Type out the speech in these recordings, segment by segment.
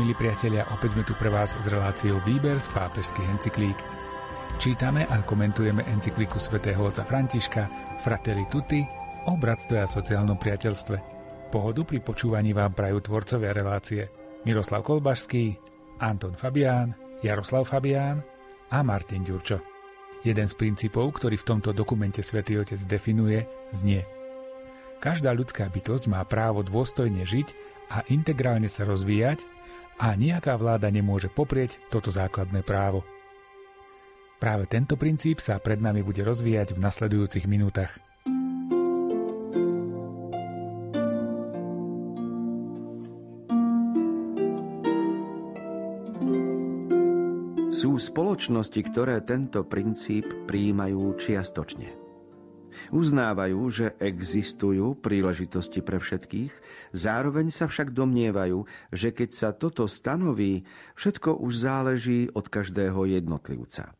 Milí priatelia, opäť sme tu pre vás s reláciou Výber z pápežských encyklík. Čítame a komentujeme encykliku svätého otca Františka Fratelli Tutti o bratstve a sociálnom priateľstve. Pohodu pri počúvaní vám prajú tvorcovia relácie Miroslav Kolbašský, Anton Fabián, Jaroslav Fabián a Martin Ďurčo. Jeden z princípov, ktorý v tomto dokumente svätý Otec definuje, znie Každá ľudská bytosť má právo dôstojne žiť a integrálne sa rozvíjať a nejaká vláda nemôže poprieť toto základné právo. Práve tento princíp sa pred nami bude rozvíjať v nasledujúcich minútach. Sú spoločnosti, ktoré tento princíp prijímajú čiastočne. Uznávajú, že existujú príležitosti pre všetkých, zároveň sa však domnievajú, že keď sa toto stanoví, všetko už záleží od každého jednotlivca.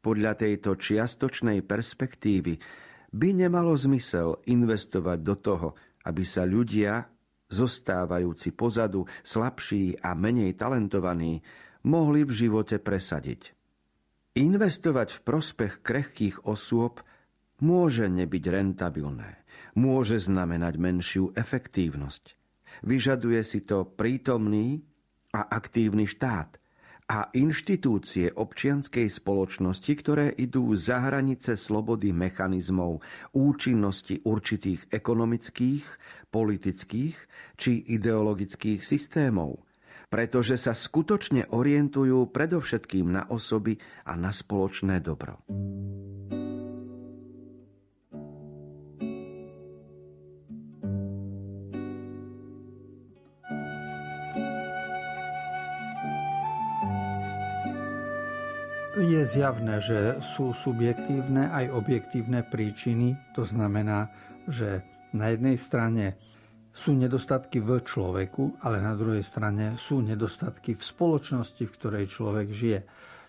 Podľa tejto čiastočnej perspektívy by nemalo zmysel investovať do toho, aby sa ľudia, zostávajúci pozadu, slabší a menej talentovaní, mohli v živote presadiť. Investovať v prospech krehkých osôb – môže nebyť rentabilné, môže znamenať menšiu efektívnosť. Vyžaduje si to prítomný a aktívny štát a inštitúcie občianskej spoločnosti, ktoré idú za hranice slobody mechanizmov účinnosti určitých ekonomických, politických či ideologických systémov, pretože sa skutočne orientujú predovšetkým na osoby a na spoločné dobro. Je zjavné, že sú subjektívne aj objektívne príčiny. To znamená, že na jednej strane sú nedostatky v človeku, ale na druhej strane sú nedostatky v spoločnosti, v ktorej človek žije.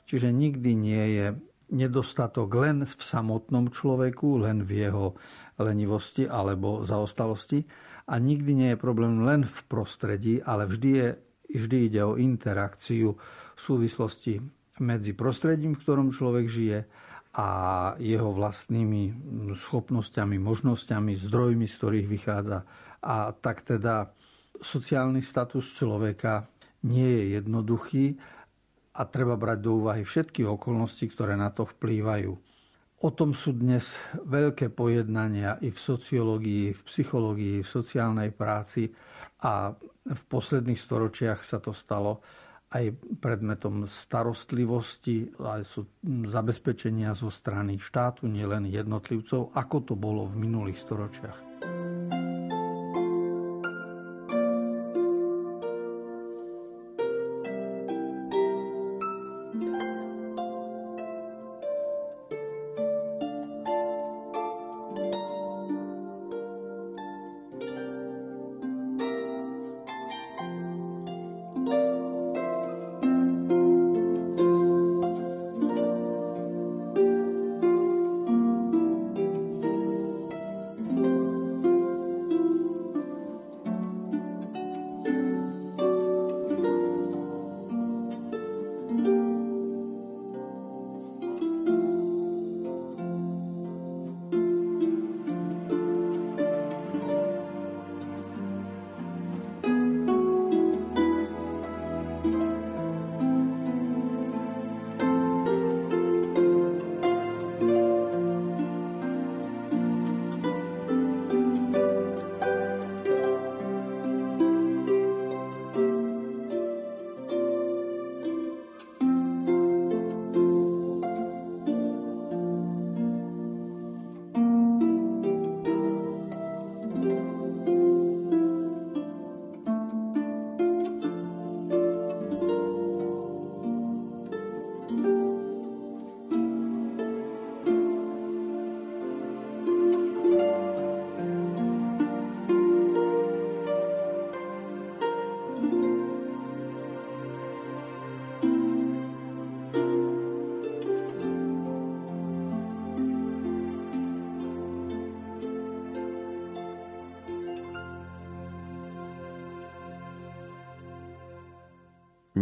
Čiže nikdy nie je nedostatok len v samotnom človeku, len v jeho lenivosti alebo zaostalosti a nikdy nie je problém len v prostredí, ale vždy, je, vždy ide o interakciu v súvislosti medzi prostredím, v ktorom človek žije a jeho vlastnými schopnosťami, možnosťami, zdrojmi, z ktorých vychádza. A tak teda sociálny status človeka nie je jednoduchý a treba brať do úvahy všetky okolnosti, ktoré na to vplývajú. O tom sú dnes veľké pojednania i v sociológii, v psychológii, v sociálnej práci a v posledných storočiach sa to stalo aj predmetom starostlivosti, aj sú zabezpečenia zo strany štátu, nielen jednotlivcov, ako to bolo v minulých storočiach.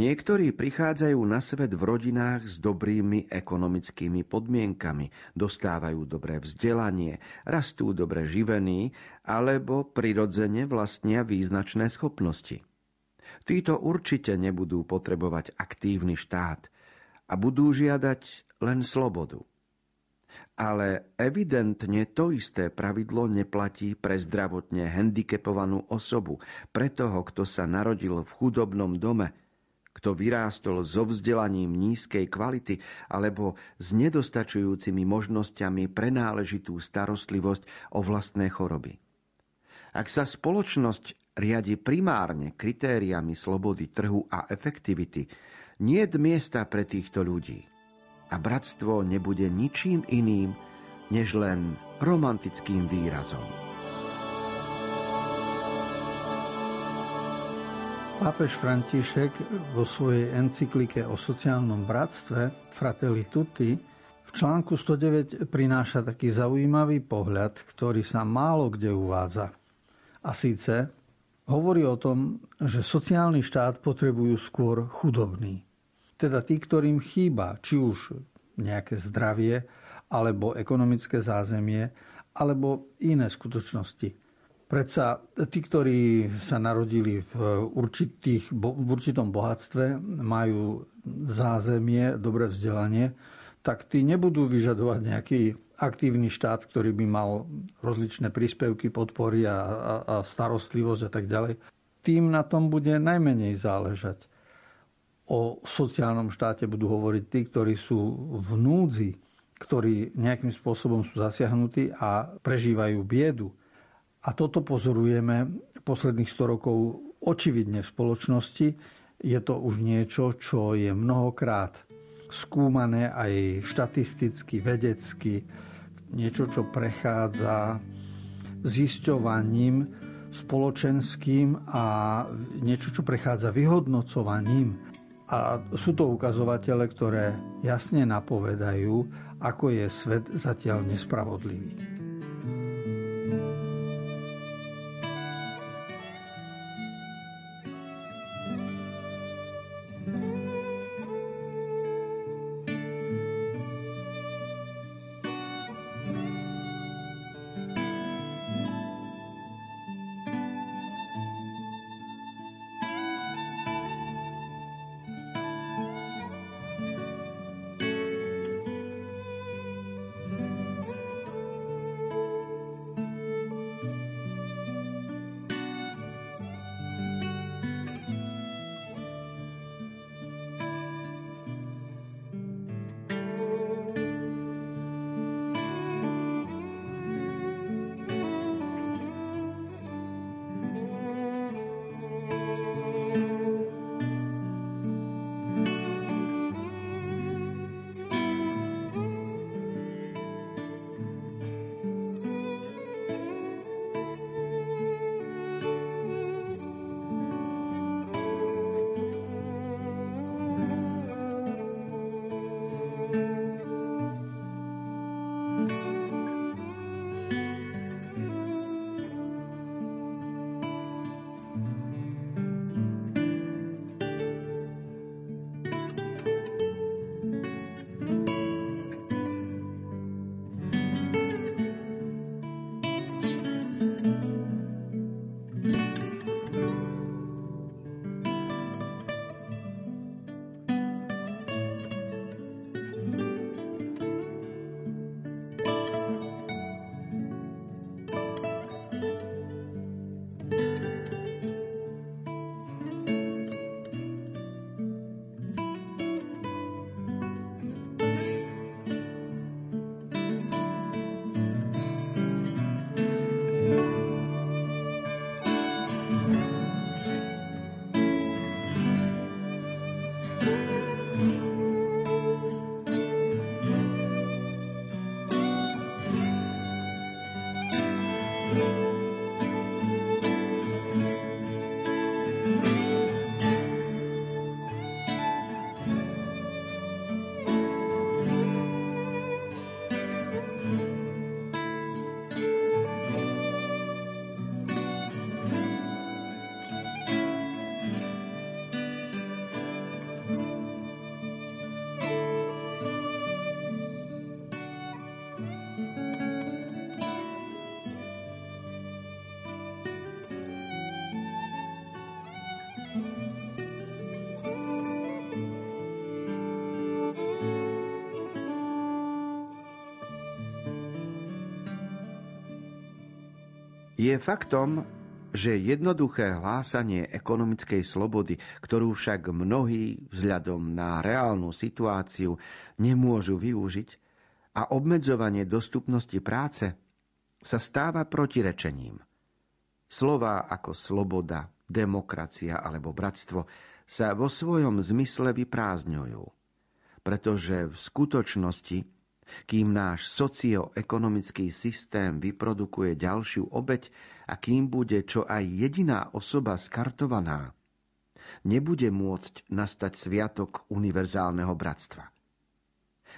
Niektorí prichádzajú na svet v rodinách s dobrými ekonomickými podmienkami, dostávajú dobré vzdelanie, rastú dobre živení alebo prirodzene vlastnia význačné schopnosti. Títo určite nebudú potrebovať aktívny štát a budú žiadať len slobodu. Ale evidentne to isté pravidlo neplatí pre zdravotne handicapovanú osobu, pre toho, kto sa narodil v chudobnom dome – kto vyrástol so vzdelaním nízkej kvality alebo s nedostačujúcimi možnosťami prenáležitú starostlivosť o vlastné choroby. Ak sa spoločnosť riadi primárne kritériami slobody trhu a efektivity, nie je miesta pre týchto ľudí. A bratstvo nebude ničím iným, než len romantickým výrazom. Pápež František vo svojej encyklike o sociálnom bratstve Fratelli Tutti v článku 109 prináša taký zaujímavý pohľad, ktorý sa málo kde uvádza. A síce hovorí o tom, že sociálny štát potrebujú skôr chudobní. Teda tí, ktorým chýba či už nejaké zdravie, alebo ekonomické zázemie, alebo iné skutočnosti. Predsa tí, ktorí sa narodili v, určitých, v určitom bohatstve, majú zázemie, dobré vzdelanie, tak tí nebudú vyžadovať nejaký aktívny štát, ktorý by mal rozličné príspevky, podpory a, a, a starostlivosť a tak ďalej. Tým na tom bude najmenej záležať. O sociálnom štáte budú hovoriť tí, ktorí sú v núdzi, ktorí nejakým spôsobom sú zasiahnutí a prežívajú biedu a toto pozorujeme posledných 100 rokov očividne v spoločnosti. Je to už niečo, čo je mnohokrát skúmané aj štatisticky, vedecky. Niečo, čo prechádza zisťovaním spoločenským a niečo, čo prechádza vyhodnocovaním. A sú to ukazovatele, ktoré jasne napovedajú, ako je svet zatiaľ nespravodlivý. Je faktom, že jednoduché hlásanie ekonomickej slobody, ktorú však mnohí vzhľadom na reálnu situáciu nemôžu využiť, a obmedzovanie dostupnosti práce sa stáva protirečením. Slová ako sloboda, demokracia alebo bratstvo sa vo svojom zmysle vyprázdňujú, pretože v skutočnosti kým náš socioekonomický systém vyprodukuje ďalšiu obeď a kým bude čo aj jediná osoba skartovaná, nebude môcť nastať sviatok univerzálneho bratstva.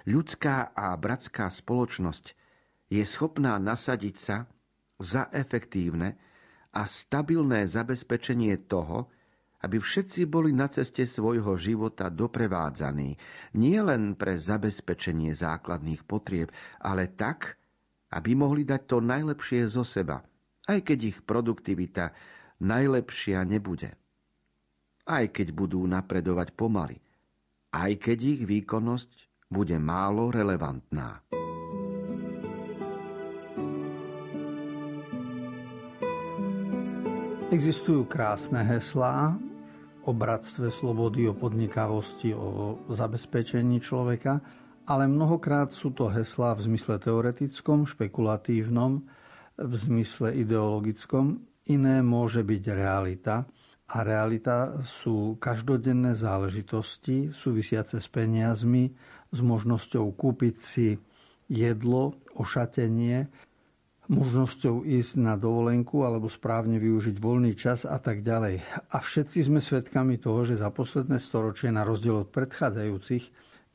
Ľudská a bratská spoločnosť je schopná nasadiť sa za efektívne a stabilné zabezpečenie toho, aby všetci boli na ceste svojho života doprevádzaní, nie len pre zabezpečenie základných potrieb, ale tak, aby mohli dať to najlepšie zo seba, aj keď ich produktivita najlepšia nebude. Aj keď budú napredovať pomaly, aj keď ich výkonnosť bude málo relevantná. Existujú krásne heslá o bratstve slobody, o podnikavosti, o zabezpečení človeka, ale mnohokrát sú to heslá v zmysle teoretickom, špekulatívnom, v zmysle ideologickom. Iné môže byť realita. A realita sú každodenné záležitosti súvisiace s peniazmi, s možnosťou kúpiť si jedlo, ošatenie, možnosťou ísť na dovolenku alebo správne využiť voľný čas a tak ďalej. A všetci sme svedkami toho, že za posledné storočie, na rozdiel od predchádzajúcich,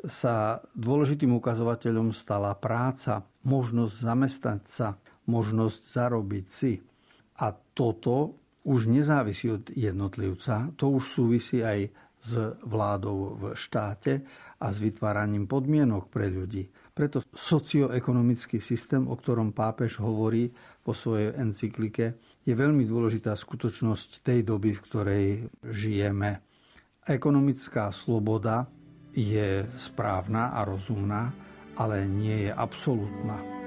sa dôležitým ukazovateľom stala práca, možnosť zamestnať sa, možnosť zarobiť si. A toto už nezávisí od jednotlivca, to už súvisí aj s vládou v štáte a s vytváraním podmienok pre ľudí. Preto socioekonomický systém, o ktorom pápež hovorí po svojej encyklike, je veľmi dôležitá skutočnosť tej doby, v ktorej žijeme. Ekonomická sloboda je správna a rozumná, ale nie je absolútna.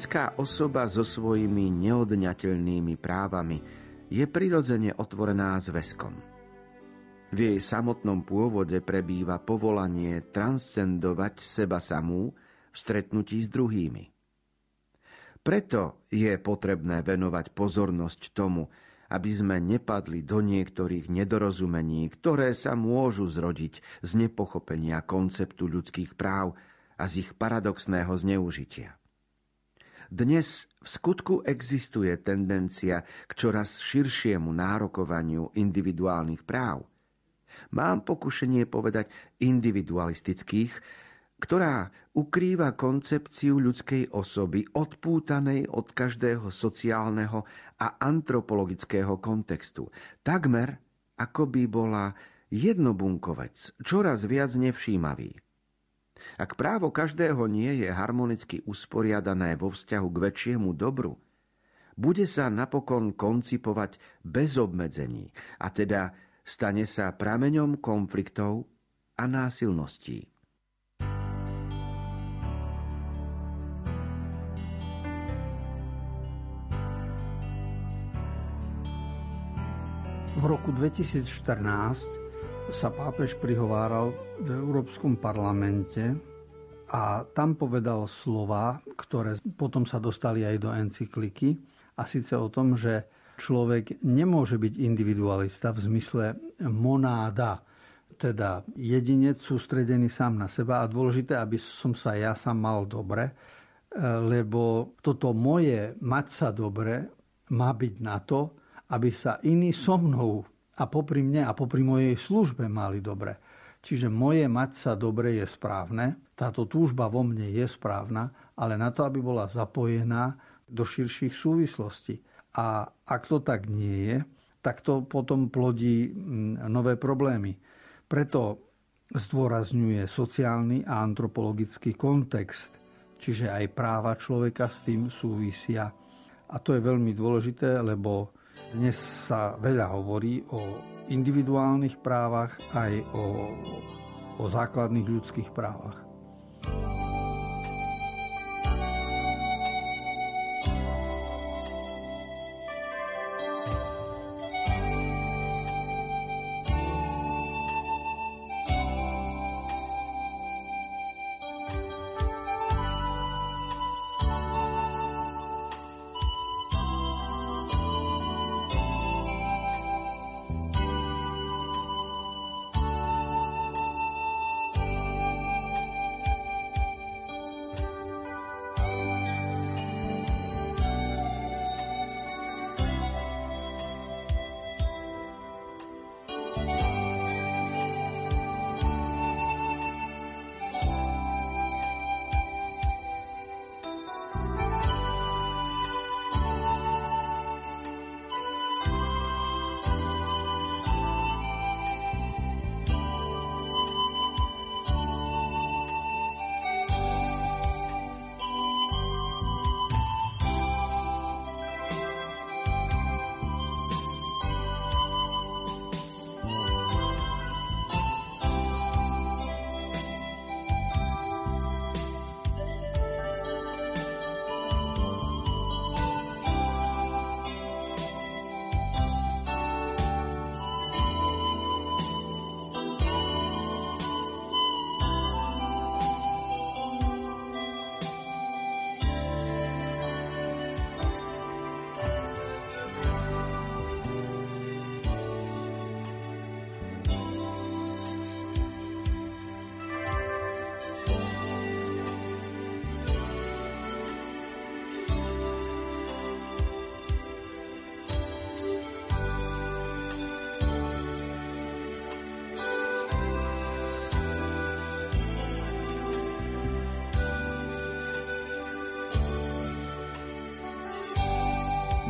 Ľudská osoba so svojimi neodňateľnými právami je prirodzene otvorená zväzkom. V jej samotnom pôvode prebýva povolanie transcendovať seba samú v stretnutí s druhými. Preto je potrebné venovať pozornosť tomu, aby sme nepadli do niektorých nedorozumení, ktoré sa môžu zrodiť z nepochopenia konceptu ľudských práv a z ich paradoxného zneužitia. Dnes v skutku existuje tendencia k čoraz širšiemu nárokovaniu individuálnych práv. Mám pokušenie povedať individualistických, ktorá ukrýva koncepciu ľudskej osoby odpútanej od každého sociálneho a antropologického kontextu. Takmer ako by bola jednobunkovec, čoraz viac nevšímavý. Ak právo každého nie je harmonicky usporiadané vo vzťahu k väčšiemu dobru, bude sa napokon koncipovať bez obmedzení a teda stane sa prameňom konfliktov a násilností. V roku 2014 sa pápež prihováral v Európskom parlamente a tam povedal slova, ktoré potom sa dostali aj do encykliky a síce o tom, že človek nemôže byť individualista v zmysle monáda, teda jedinec sústredený sám na seba a dôležité, aby som sa ja sám mal dobre, lebo toto moje mať sa dobre má byť na to, aby sa iní so mnou a popri mne a popri mojej službe mali dobre. Čiže moje mať sa dobre je správne, táto túžba vo mne je správna, ale na to, aby bola zapojená do širších súvislostí. A ak to tak nie je, tak to potom plodí nové problémy. Preto zdôrazňuje sociálny a antropologický kontext, čiže aj práva človeka s tým súvisia. A to je veľmi dôležité, lebo dnes sa veľa hovorí o individuálnych právach aj o, o základných ľudských právach.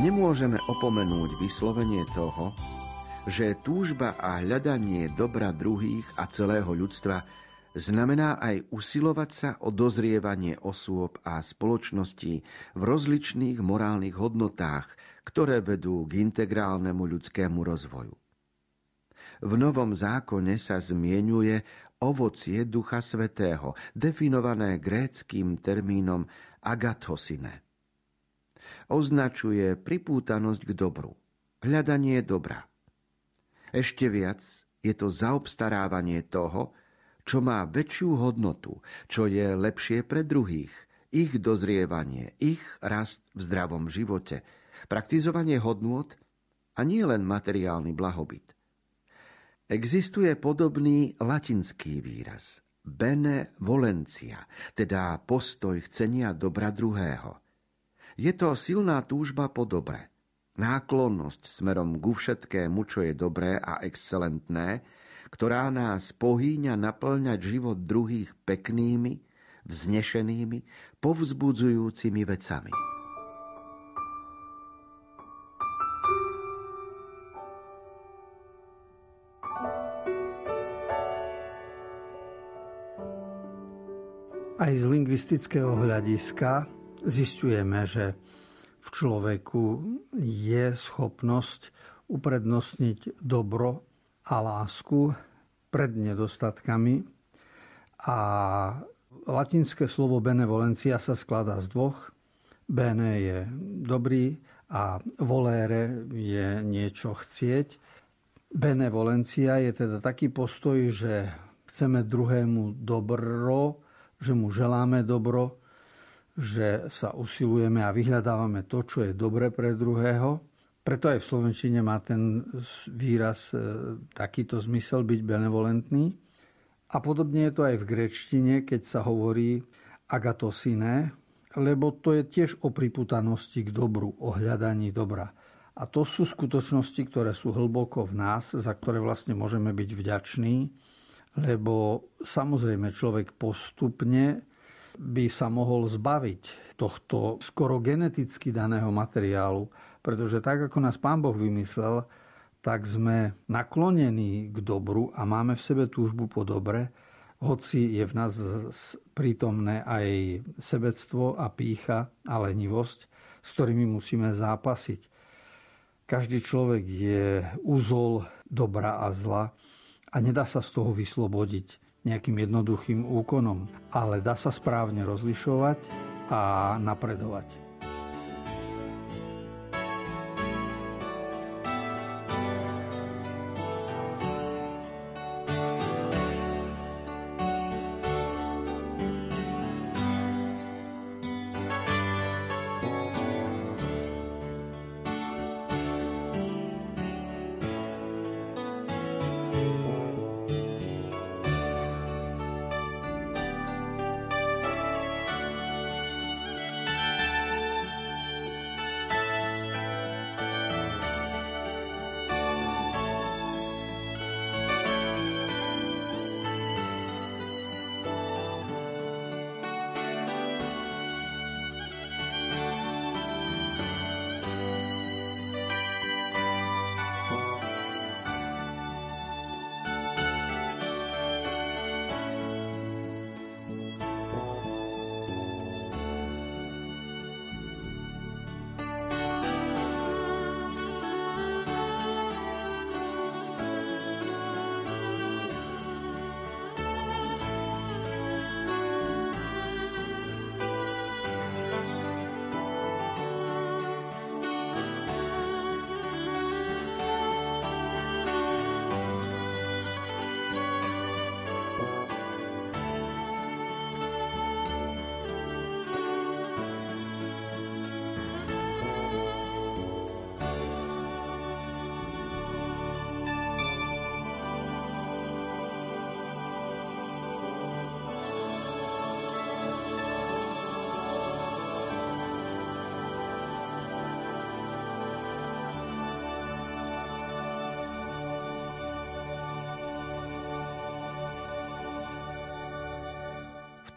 Nemôžeme opomenúť vyslovenie toho, že túžba a hľadanie dobra druhých a celého ľudstva znamená aj usilovať sa o dozrievanie osôb a spoločností v rozličných morálnych hodnotách, ktoré vedú k integrálnemu ľudskému rozvoju. V Novom zákone sa zmienuje ovocie Ducha Svetého, definované gréckým termínom agathosine – označuje pripútanosť k dobru, hľadanie dobra. Ešte viac Je to zaobstarávanie toho, čo má väčšiu hodnotu, čo je lepšie pre druhých, ich dozrievanie, ich rast v zdravom živote, praktizovanie hodnôt a nie len materiálny blahobyt. Existuje podobný latinský výraz benevolencia, teda postoj chcenia dobra druhého. Je to silná túžba po dobre, náklonnosť smerom ku všetkému, čo je dobré a excelentné, ktorá nás pohýňa naplňať život druhých peknými, vznešenými, povzbudzujúcimi vecami. Aj z lingvistického hľadiska zistujeme, že v človeku je schopnosť uprednostniť dobro a lásku pred nedostatkami a latinské slovo benevolencia sa skladá z dvoch. Bene je dobrý a volere je niečo chcieť. Benevolencia je teda taký postoj, že chceme druhému dobro, že mu želáme dobro, že sa usilujeme a vyhľadávame to, čo je dobre pre druhého. Preto aj v Slovenčine má ten výraz e, takýto zmysel byť benevolentný. A podobne je to aj v grečtine, keď sa hovorí agatosine, lebo to je tiež o priputanosti k dobru, o hľadaní dobra. A to sú skutočnosti, ktoré sú hlboko v nás, za ktoré vlastne môžeme byť vďační lebo samozrejme človek postupne by sa mohol zbaviť tohto skoro geneticky daného materiálu, pretože tak, ako nás Pán Boh vymyslel, tak sme naklonení k dobru a máme v sebe túžbu po dobre, hoci je v nás prítomné aj sebectvo a pícha a lenivosť, s ktorými musíme zápasiť. Každý človek je úzol dobra a zla a nedá sa z toho vyslobodiť nejakým jednoduchým úkonom, ale dá sa správne rozlišovať a napredovať.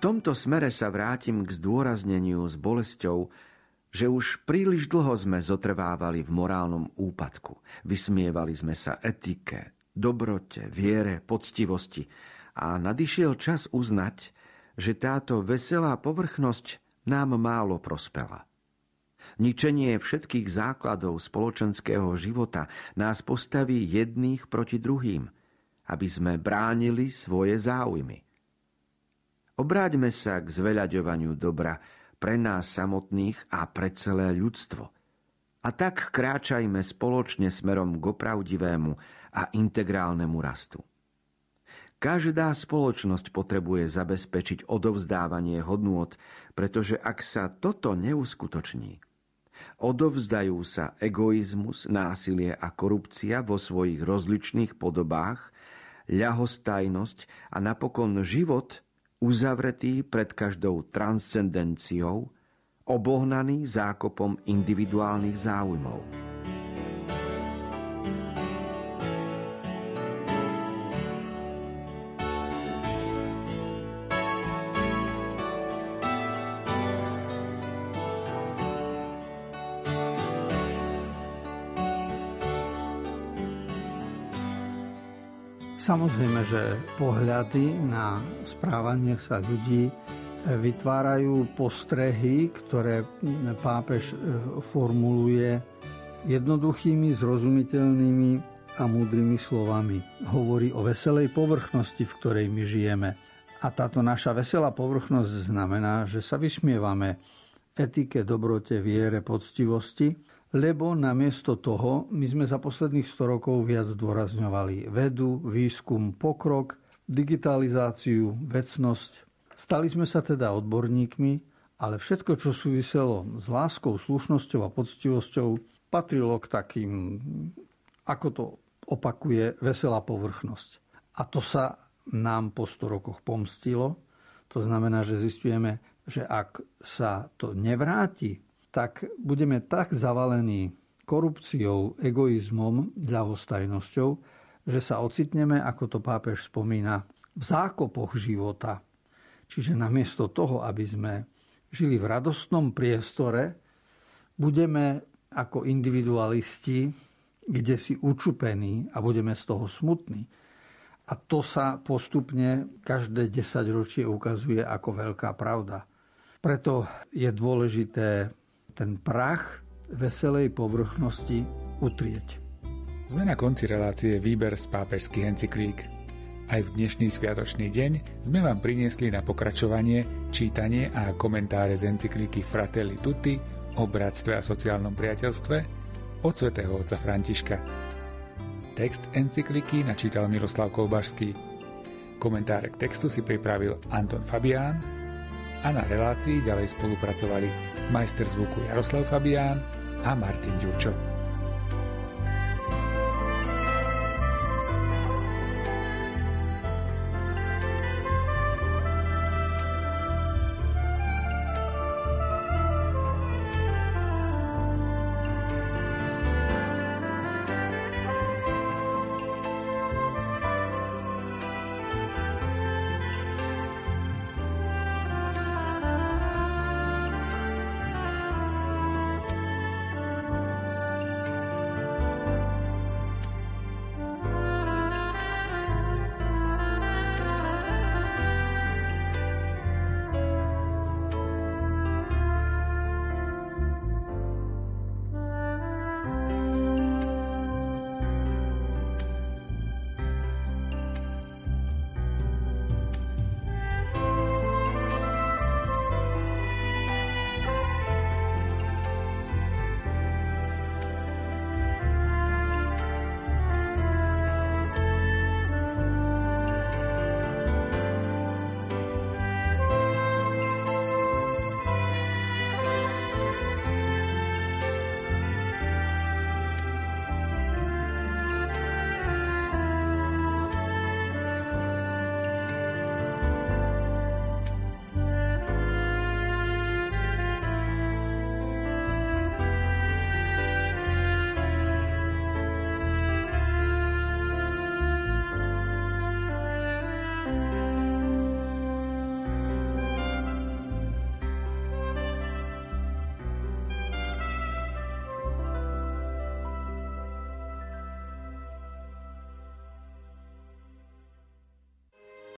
Tomto smere sa vrátim k zdôrazneniu s bolesťou, že už príliš dlho sme zotrvávali v morálnom úpadku. Vysmievali sme sa etike, dobrote, viere, poctivosti a nadišiel čas uznať, že táto veselá povrchnosť nám málo prospela. Ničenie všetkých základov spoločenského života nás postaví jedných proti druhým, aby sme bránili svoje záujmy. Obráťme sa k zveľaďovaniu dobra pre nás samotných a pre celé ľudstvo. A tak kráčajme spoločne smerom k opravdivému a integrálnemu rastu. Každá spoločnosť potrebuje zabezpečiť odovzdávanie hodnôt, pretože ak sa toto neuskutoční, odovzdajú sa egoizmus, násilie a korupcia vo svojich rozličných podobách, ľahostajnosť a napokon život uzavretý pred každou transcendenciou, obohnaný zákopom individuálnych záujmov. Samozrejme, že pohľady na správanie sa ľudí vytvárajú postrehy, ktoré pápež e, formuluje jednoduchými, zrozumiteľnými a múdrymi slovami. Hovorí o veselej povrchnosti, v ktorej my žijeme. A táto naša veselá povrchnosť znamená, že sa vysmievame etike, dobrote, viere, poctivosti lebo namiesto toho my sme za posledných 100 rokov viac zdôrazňovali vedu, výskum, pokrok, digitalizáciu, vecnosť. Stali sme sa teda odborníkmi, ale všetko, čo súviselo s láskou, slušnosťou a poctivosťou, patrilo k takým, ako to opakuje, veselá povrchnosť. A to sa nám po 100 rokoch pomstilo. To znamená, že zistujeme, že ak sa to nevráti tak budeme tak zavalení korupciou, egoizmom, ľahostajnosťou, že sa ocitneme, ako to pápež spomína, v zákopoch života. Čiže namiesto toho, aby sme žili v radostnom priestore, budeme ako individualisti, kde si učupení a budeme z toho smutní. A to sa postupne každé desaťročie ukazuje ako veľká pravda. Preto je dôležité ten prach veselej povrchnosti utrieť. Sme na konci relácie Výber z pápežských encyklík. Aj v dnešný sviatočný deň sme vám priniesli na pokračovanie čítanie a komentáre z encyklíky Fratelli Tutti o bratstve a sociálnom priateľstve od svätého otca Františka. Text encykliky načítal Miroslav Kolbašský. Komentáre k textu si pripravil Anton Fabián a na relácii ďalej spolupracovali majster zvuku Jaroslav Fabián a Martin Ďurčo.